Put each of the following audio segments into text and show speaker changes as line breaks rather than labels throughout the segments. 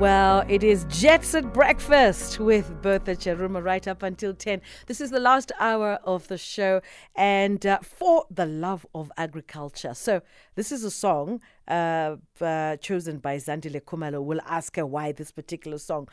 Well, it is Jet Set Breakfast with Bertha Charuma right up until 10. This is the last hour of the show and uh, for the love of agriculture. So, this is a song uh, uh, chosen by Zandile Kumalo. We'll ask her why this particular song.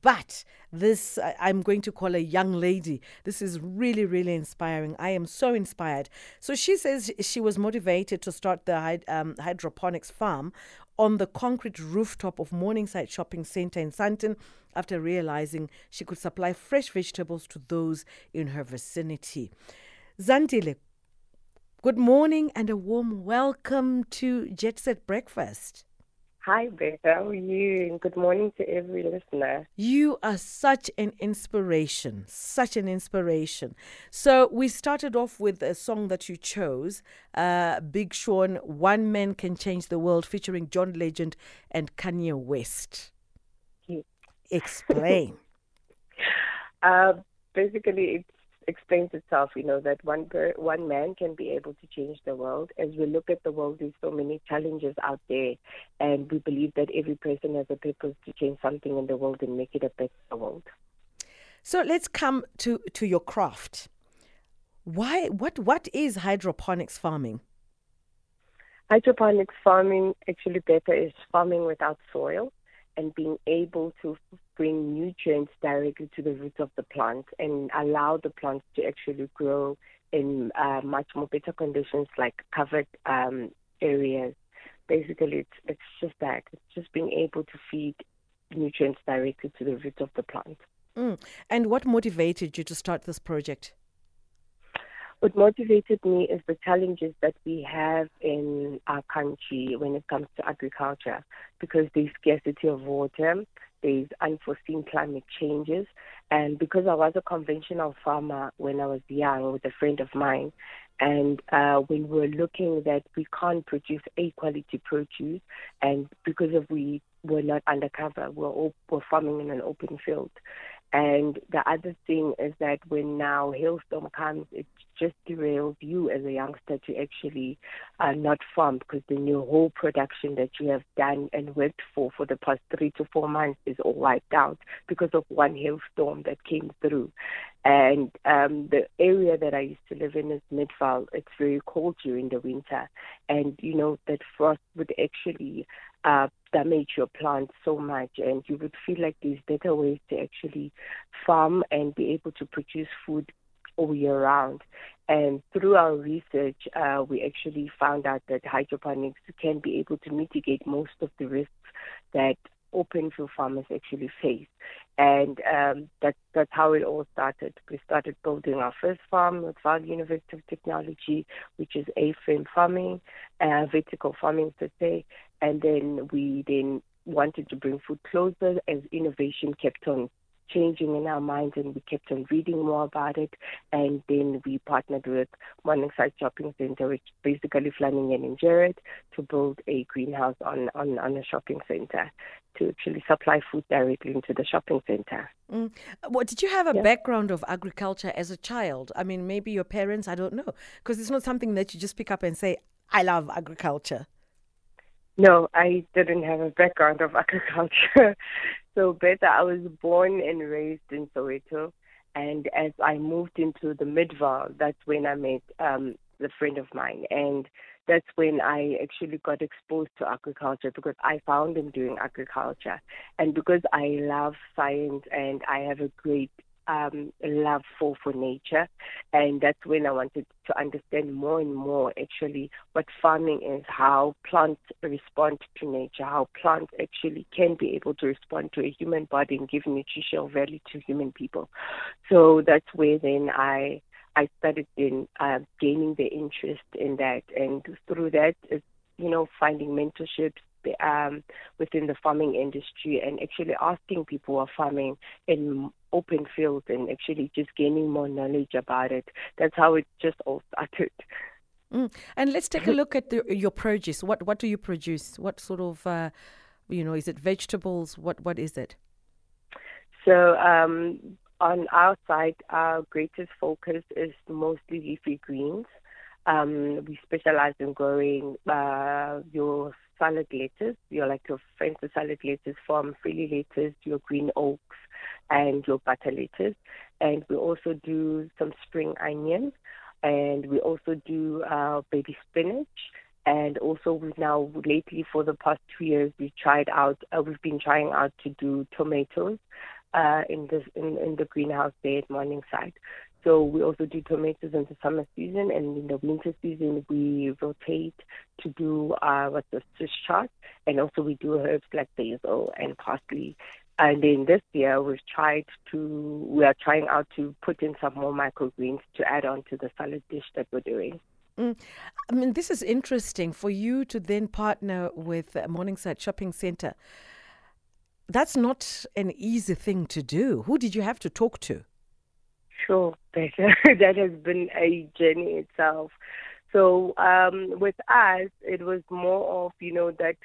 But this, I'm going to call a young lady. This is really, really inspiring. I am so inspired. So, she says she was motivated to start the um, hydroponics farm on the concrete rooftop of Morningside Shopping Centre in Sandton after realizing she could supply fresh vegetables to those in her vicinity. Zandile, good morning and a warm welcome to Jet Set Breakfast.
Hi, Beth. How are you? And good morning to every listener.
You are such an inspiration, such an inspiration. So, we started off with a song that you chose, uh, Big Sean, One Man Can Change the World, featuring John Legend and Kanye West. Explain.
uh, basically, it's explains itself, you know, that one per, one man can be able to change the world. As we look at the world, there's so many challenges out there, and we believe that every person has a purpose to change something in the world and make it a better world.
So let's come to, to your craft. Why what what is hydroponics farming?
Hydroponics farming actually better is farming without soil and being able to bring nutrients directly to the roots of the plant and allow the plants to actually grow in uh, much more better conditions like covered um, areas. Basically, it's, it's just that. It's just being able to feed nutrients directly to the roots of the plant.
Mm. And what motivated you to start this project?
What motivated me is the challenges that we have in our country when it comes to agriculture, because there's scarcity of water, there's unforeseen climate changes, and because I was a conventional farmer when I was young with a friend of mine, and uh, when we we're looking that we can't produce a quality produce, and because of we were not undercover, we're, all, we're farming in an open field. And the other thing is that when now hailstorm comes, it just derails you as a youngster to actually uh, not farm because then your whole production that you have done and worked for for the past three to four months is all wiped out because of one hailstorm that came through. And um, the area that I used to live in is Midvaal. It's very cold during the winter, and you know that frost would actually uh, damage your plants so much, and you would feel like there's better ways to actually farm and be able to produce food all year round. And through our research, uh, we actually found out that hydroponics can be able to mitigate most of the risks that open field farmers actually face. And um, that, that's how it all started. We started building our first farm with Vaal University of Technology, which is A-frame farming, uh, vertical farming to say. And then we then wanted to bring food closer as innovation kept on changing in our minds and we kept on reading more about it and then we partnered with Morningside Shopping Center which basically Flanagan and Gerard to build a greenhouse on, on, on a shopping center to actually supply food directly into the shopping center.
Mm. Well, did you have a yeah. background of agriculture as a child? I mean, maybe your parents, I don't know, because it's not something that you just pick up and say, I love agriculture.
No, I didn't have a background of agriculture. so, better, I was born and raised in Soweto. And as I moved into the Midvaal, that's when I met um, a friend of mine. And that's when I actually got exposed to agriculture because I found him doing agriculture. And because I love science and I have a great um, love for for nature, and that's when I wanted to understand more and more actually what farming is, how plants respond to nature, how plants actually can be able to respond to a human body and give nutritional value to human people. So that's where then I I started in uh, gaining the interest in that, and through that, you know, finding mentorships um, within the farming industry and actually asking people who are farming in open fields and actually just gaining more knowledge about it. That's how it just all started.
Mm. And let's take a look at the, your produce. What what do you produce? What sort of uh, you know is it vegetables? What what is it?
So um, on our side, our greatest focus is mostly leafy greens. Um, we specialize in growing uh, your salad lettuce, your like your French salad lettuce from frilly lettuce, your green oaks, and your butter lettuce. And we also do some spring onions, and we also do uh, baby spinach. And also, we've now lately for the past two years, we've tried out. Uh, we've been trying out to do tomatoes uh, in this in, in the greenhouse there at Morningside. So we also do tomatoes in the summer season, and in the winter season we rotate to do uh, what's the Swiss chard, and also we do herbs like basil and parsley. And then this year we've tried to we are trying out to put in some more microgreens to add on to the salad dish that we're doing.
Mm. I mean, this is interesting for you to then partner with Morningside Shopping Centre. That's not an easy thing to do. Who did you have to talk to?
Sure, that that has been a journey itself. So um, with us, it was more of you know that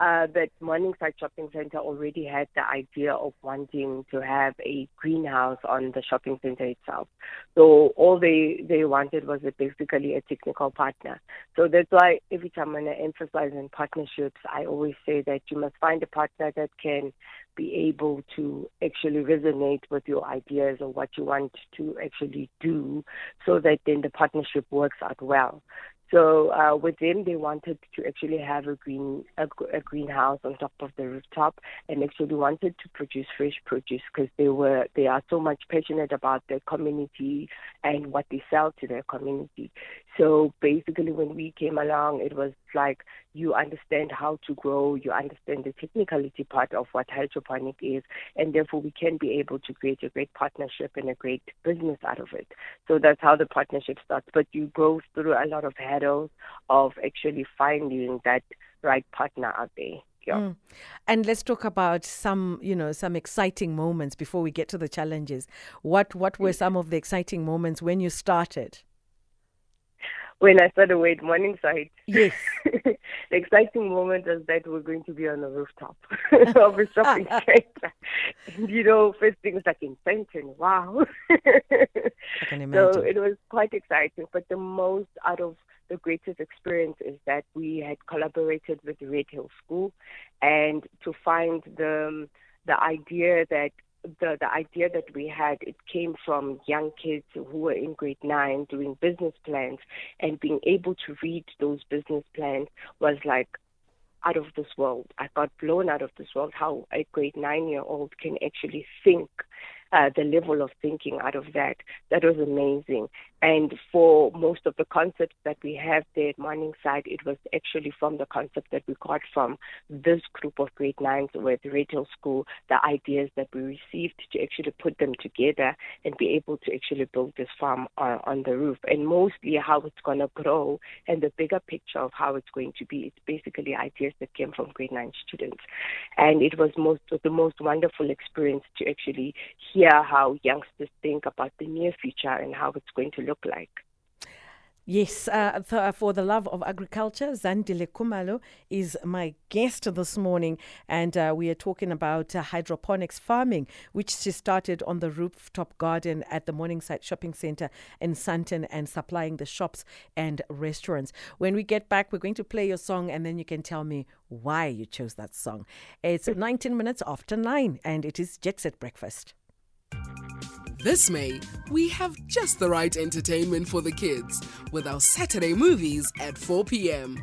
uh, that Morningside Shopping Center already had the idea of wanting to have a greenhouse on the shopping center itself. So all they, they wanted was basically a technical partner. So that's why every time when I emphasize on partnerships, I always say that you must find a partner that can be able to actually resonate with your ideas or what you want to actually do so that then the partnership works out well. So uh, they wanted to actually have a green a, a greenhouse on top of the rooftop, and actually wanted to produce fresh produce because they were they are so much passionate about their community and what they sell to their community. So basically, when we came along, it was like you understand how to grow, you understand the technicality part of what hydroponic is, and therefore we can be able to create a great partnership and a great business out of it. So that's how the partnership starts. But you go through a lot of of actually finding that right partner out there. Yeah. Mm.
And let's talk about some, you know, some exciting moments before we get to the challenges. What what were some of the exciting moments when you started?
when I started with Morningside.
Yes.
the exciting moment was that we're going to be on the rooftop of a shopping center. And, you know, first things like in Sandton, wow.
I can imagine.
So it was quite exciting. But the most out of the greatest experience is that we had collaborated with Red Hill School and to find the um, the idea that the the idea that we had it came from young kids who were in grade nine doing business plans and being able to read those business plans was like out of this world. I got blown out of this world how a grade nine year old can actually think uh, the level of thinking out of that. That was amazing. And for most of the concepts that we have there at Morningside, it was actually from the concept that we got from this group of grade nines with Red Hill School, the ideas that we received to actually put them together and be able to actually build this farm on, on the roof. And mostly how it's going to grow and the bigger picture of how it's going to be. It's basically ideas that came from grade nine students. And it was most the most wonderful experience to actually hear how youngsters think about the near future and how it's going to look like.
Yes, uh, th- uh, for the love of agriculture, Zandile Kumalo is my guest this morning, and uh, we are talking about uh, hydroponics farming, which she started on the rooftop garden at the Morningside Shopping Centre in Sandton and supplying the shops and restaurants. When we get back, we're going to play your song, and then you can tell me why you chose that song. It's 19 minutes after 9, and it is Jet Set Breakfast.
This May, we have just the right entertainment for the kids with our Saturday movies at 4 p.m.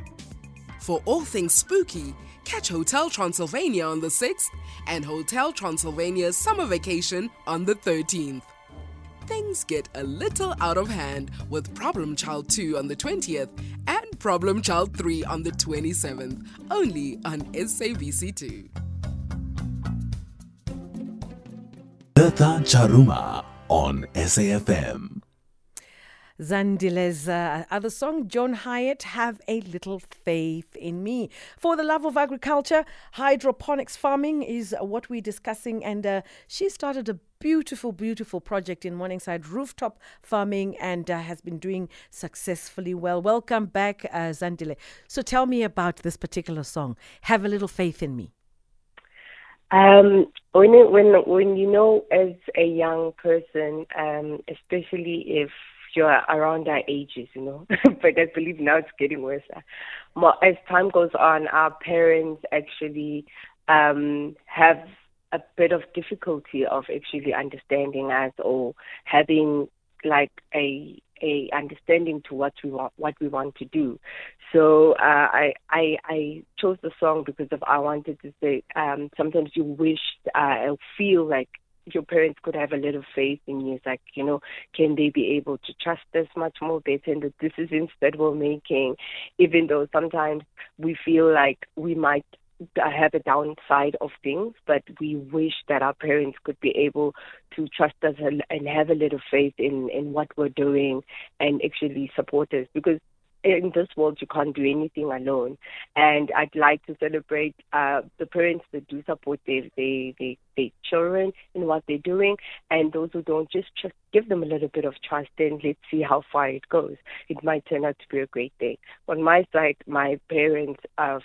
For all things spooky, catch Hotel Transylvania on the 6th and Hotel Transylvania's summer vacation on the 13th. Things get a little out of hand with Problem Child 2 on the 20th and Problem Child 3 on the 27th, only on SABC2.
Bertha Charuma on SAFM.
Zandile's uh, other song, John Hiatt, Have a Little Faith in Me. For the love of agriculture, hydroponics farming is what we're discussing. And uh, she started a beautiful, beautiful project in Morningside, rooftop farming, and uh, has been doing successfully well. Welcome back, uh, Zandile. So tell me about this particular song, Have a Little Faith in Me.
Um, when when when you know as a young person, um, especially if you're around our ages, you know. but I believe now it's getting worse. As time goes on, our parents actually um, have a bit of difficulty of actually understanding us or having like a a understanding to what we want what we want to do. So uh, I I I chose the song because of I wanted to say um, sometimes you wish uh, feel like your parents could have a little faith in you. It's like, you know, can they be able to trust us much more better in the decisions that we're making, even though sometimes we feel like we might have a downside of things, but we wish that our parents could be able to trust us and, have a little faith in, in what we're doing and actually support us because in this world you can't do anything alone. And i'd like to celebrate uh, the parents that do support their, their, their, their children in what they're doing and those who don't just just give them a little bit of trust and let's see how far it goes. It might turn out to be a great day. On my side my parents are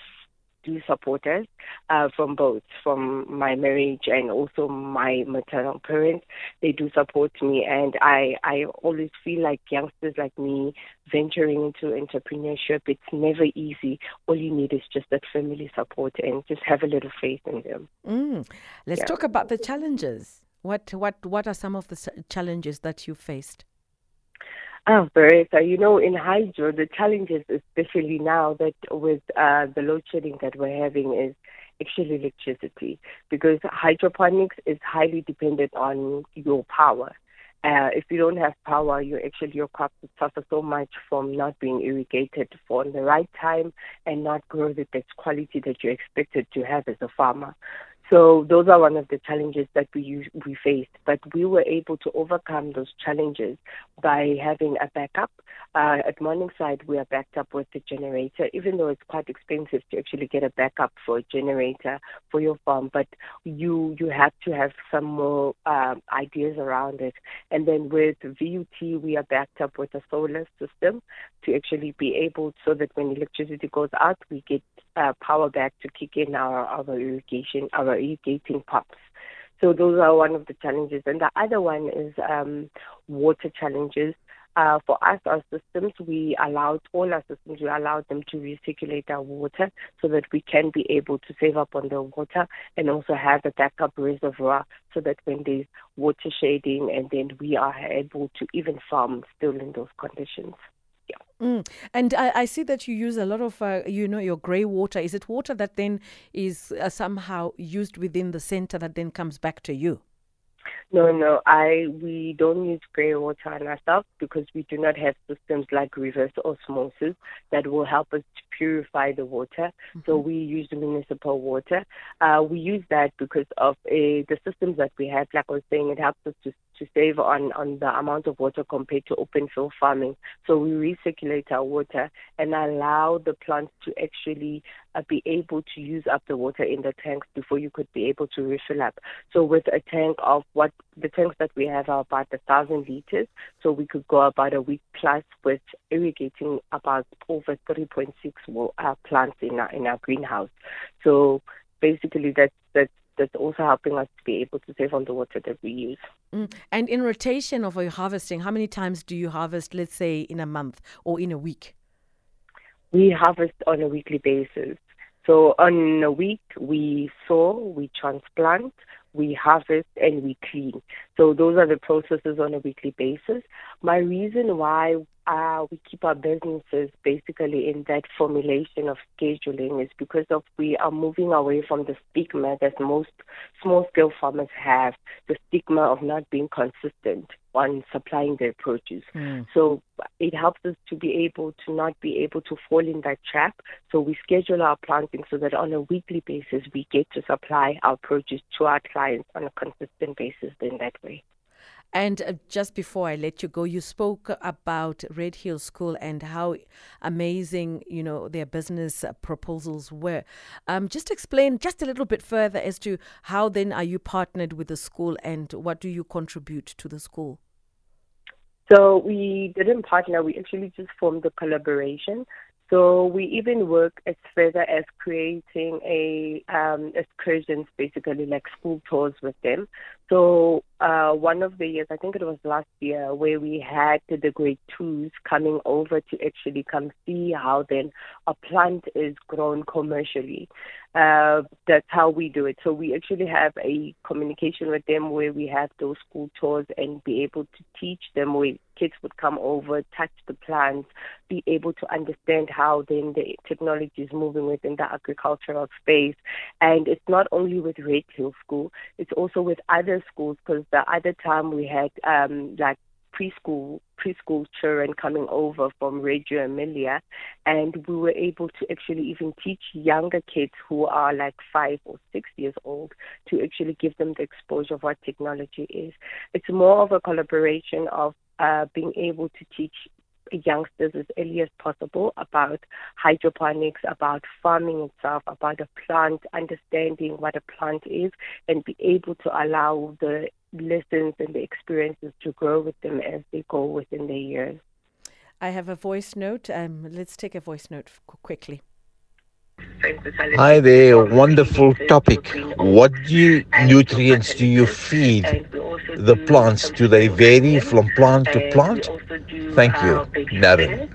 do support us uh, from both, from my marriage and also my maternal parents. They do support me, and I I always feel like youngsters like me venturing into entrepreneurship. It's never easy. All you need is just that family support and just have a little faith in them.
Mm. Let's yeah. talk about the challenges. What what what are some of the challenges that you faced?
Oh, Bertha, you know, in hydro, the challenges, especially now that with uh, the load shedding that we're having, is actually electricity because hydroponics is highly dependent on your power. Uh, if you don't have power, you actually your crops suffer so much from not being irrigated for the right time and not grow the best quality that you expected to have as a farmer. So those are one of the challenges that we we faced, but we were able to overcome those challenges by having a backup. Uh, at Morningside, we are backed up with the generator, even though it's quite expensive to actually get a backup for a generator for your farm. But you you have to have some more uh, ideas around it. And then with VUT, we are backed up with a solar system to actually be able so that when electricity goes out, we get uh, power back to kick in our, our irrigation, our irrigating pumps. So those are one of the challenges. And the other one is um, water challenges. Uh, for us, our systems, we allowed all our systems, we allowed them to recirculate our water so that we can be able to save up on the water and also have a backup reservoir so that when there's water shading and then we are able to even farm still in those conditions.
Mm. And I, I, see that you use a lot of, uh, you know, your grey water. Is it water that then is uh, somehow used within the center that then comes back to you?
No, no, I we don't use grey water on ourselves because we do not have systems like reverse osmosis that will help us to purify the water. Mm-hmm. So we use the municipal water. Uh, we use that because of uh, the systems that we have. Like I was saying, it helps us to to save on, on the amount of water compared to open field farming. So we recirculate our water and allow the plants to actually uh, be able to use up the water in the tanks before you could be able to refill up. So with a tank of what the tanks that we have are about a thousand liters, so we could go about a week plus with irrigating about over 3.6 uh, plants in our, in our greenhouse. So basically that's that's that's also helping us to be able to save on the water that we use.
Mm. And in rotation of your harvesting, how many times do you harvest, let's say, in a month or in a week?
We harvest on a weekly basis. So on a week, we sow, we transplant, we harvest, and we clean. So those are the processes on a weekly basis. My reason why uh, we keep our businesses basically in that formulation of scheduling is because of we are moving away from the stigma that most small scale farmers have, the stigma of not being consistent on supplying their produce. Mm. So it helps us to be able to not be able to fall in that trap. So we schedule our planting so that on a weekly basis we get to supply our produce to our clients on a consistent basis in that way.
And uh, just before I let you go, you spoke about Red Hill School and how amazing, you know, their business uh, proposals were. Um, just explain just a little bit further as to how then are you partnered with the school and what do you contribute to the school?
So we didn't partner, we actually just formed a collaboration. So we even work as further as creating a um, excursions, basically like school tours with them. So uh, one of the years, I think it was last year, where we had the grade twos coming over to actually come see how then a plant is grown commercially. Uh, that's how we do it. So we actually have a communication with them where we have those school tours and be able to teach them where kids would come over, touch the plants, be able to understand how then the technology is moving within the agricultural space. And it's not only with Red Hill School, it's also with other schools because the other time we had um, like preschool preschool children coming over from Reggio Emilia, and we were able to actually even teach younger kids who are like five or six years old to actually give them the exposure of what technology is. It's more of a collaboration of uh, being able to teach youngsters as early as possible about hydroponics, about farming itself, about a plant, understanding what a plant is, and be able to allow the lessons and the experiences to grow with them as they go within their years.
I have a voice note. Um, let's take a voice note quickly.
Hi there, wonderful topic. What do you, nutrients do you feed the plants? Do they vary from plant to plant? Thank you, Naren.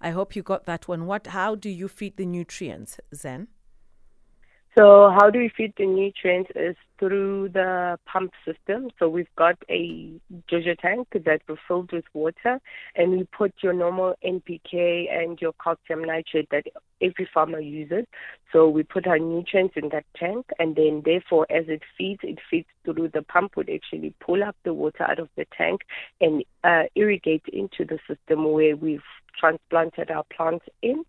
I hope you got that one. What? How do you feed the nutrients, Zen?
So how do we feed the nutrients is through the pump system. So we've got a Jojo tank that we filled with water and we put your normal NPK and your calcium nitrate that every farmer uses. So we put our nutrients in that tank and then therefore as it feeds, it feeds through the pump would actually pull up the water out of the tank and uh, irrigate into the system where we've transplanted our plants in.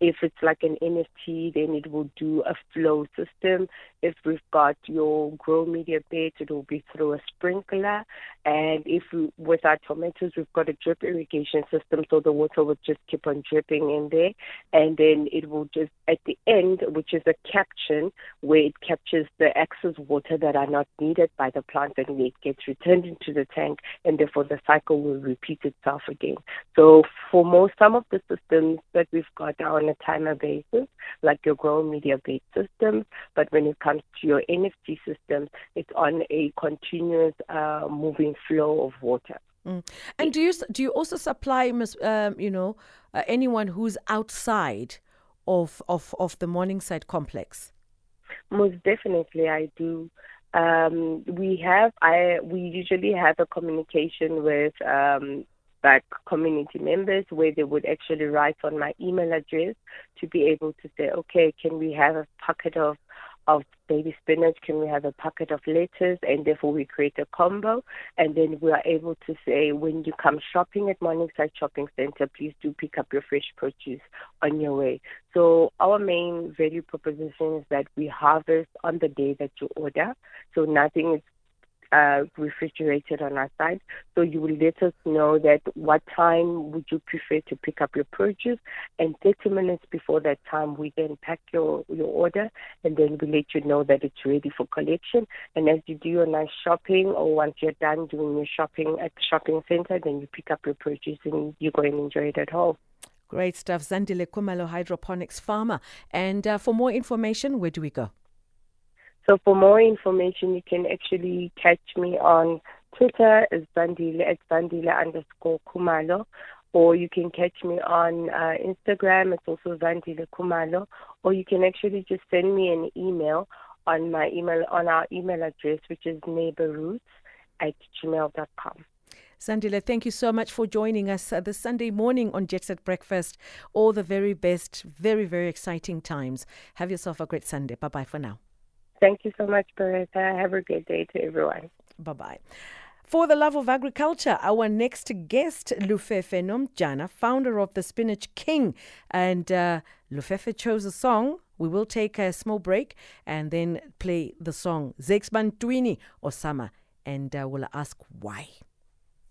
If it's like an NFT, then it will do a flow system. If we've got your grow media beds, it will be through a sprinkler. And if we, with our tomatoes, we've got a drip irrigation system, so the water will just keep on dripping in there. And then it will just, at the end, which is a caption, where it captures the excess water that are not needed by the plant, and it gets returned into the tank, and therefore the cycle will repeat itself again. So for most, some of the systems that we've got are on a timer basis, like your grow media based systems, but when it comes to your NFT system, it's on a continuous uh, moving flow of water.
Mm. And do you do you also supply, um, you know, uh, anyone who's outside of of of the Morningside complex?
Most definitely, I do. Um, we have I we usually have a communication with um, like community members where they would actually write on my email address to be able to say, okay, can we have a packet of of baby spinach, can we have a packet of lettuce? And therefore we create a combo. And then we are able to say, when you come shopping at Morningside Shopping Center, please do pick up your fresh produce on your way. So our main value proposition is that we harvest on the day that you order. So nothing is uh, refrigerated on our side. So you will let us know that what time would you prefer to pick up your purchase, and 30 minutes before that time, we then pack your your order, and then we let you know that it's ready for collection. And as you do your nice shopping, or once you're done doing your shopping at the shopping center, then you pick up your purchase and you go and enjoy it at home.
Great stuff, Zandile Kumalo Hydroponics Farmer. And uh, for more information, where do we go?
So for more information, you can actually catch me on Twitter as Zandile at Zandile underscore Kumalo, or you can catch me on uh, Instagram. It's also Zandile Kumalo, or you can actually just send me an email on my email on our email address, which is neighborroots at gmail.com.
Zandile, thank you so much for joining us uh, this Sunday morning on Jet Set Breakfast. All the very best, very, very exciting times. Have yourself a great Sunday. Bye bye for now.
Thank you so much, Bertha. Have a good day to everyone.
Bye bye. For the love of agriculture, our next guest, Lufefe Nomjana, founder of the Spinach King. And uh, Lufefe chose a song. We will take a small break and then play the song Zakes Bantwini Osama. And uh, we'll ask why.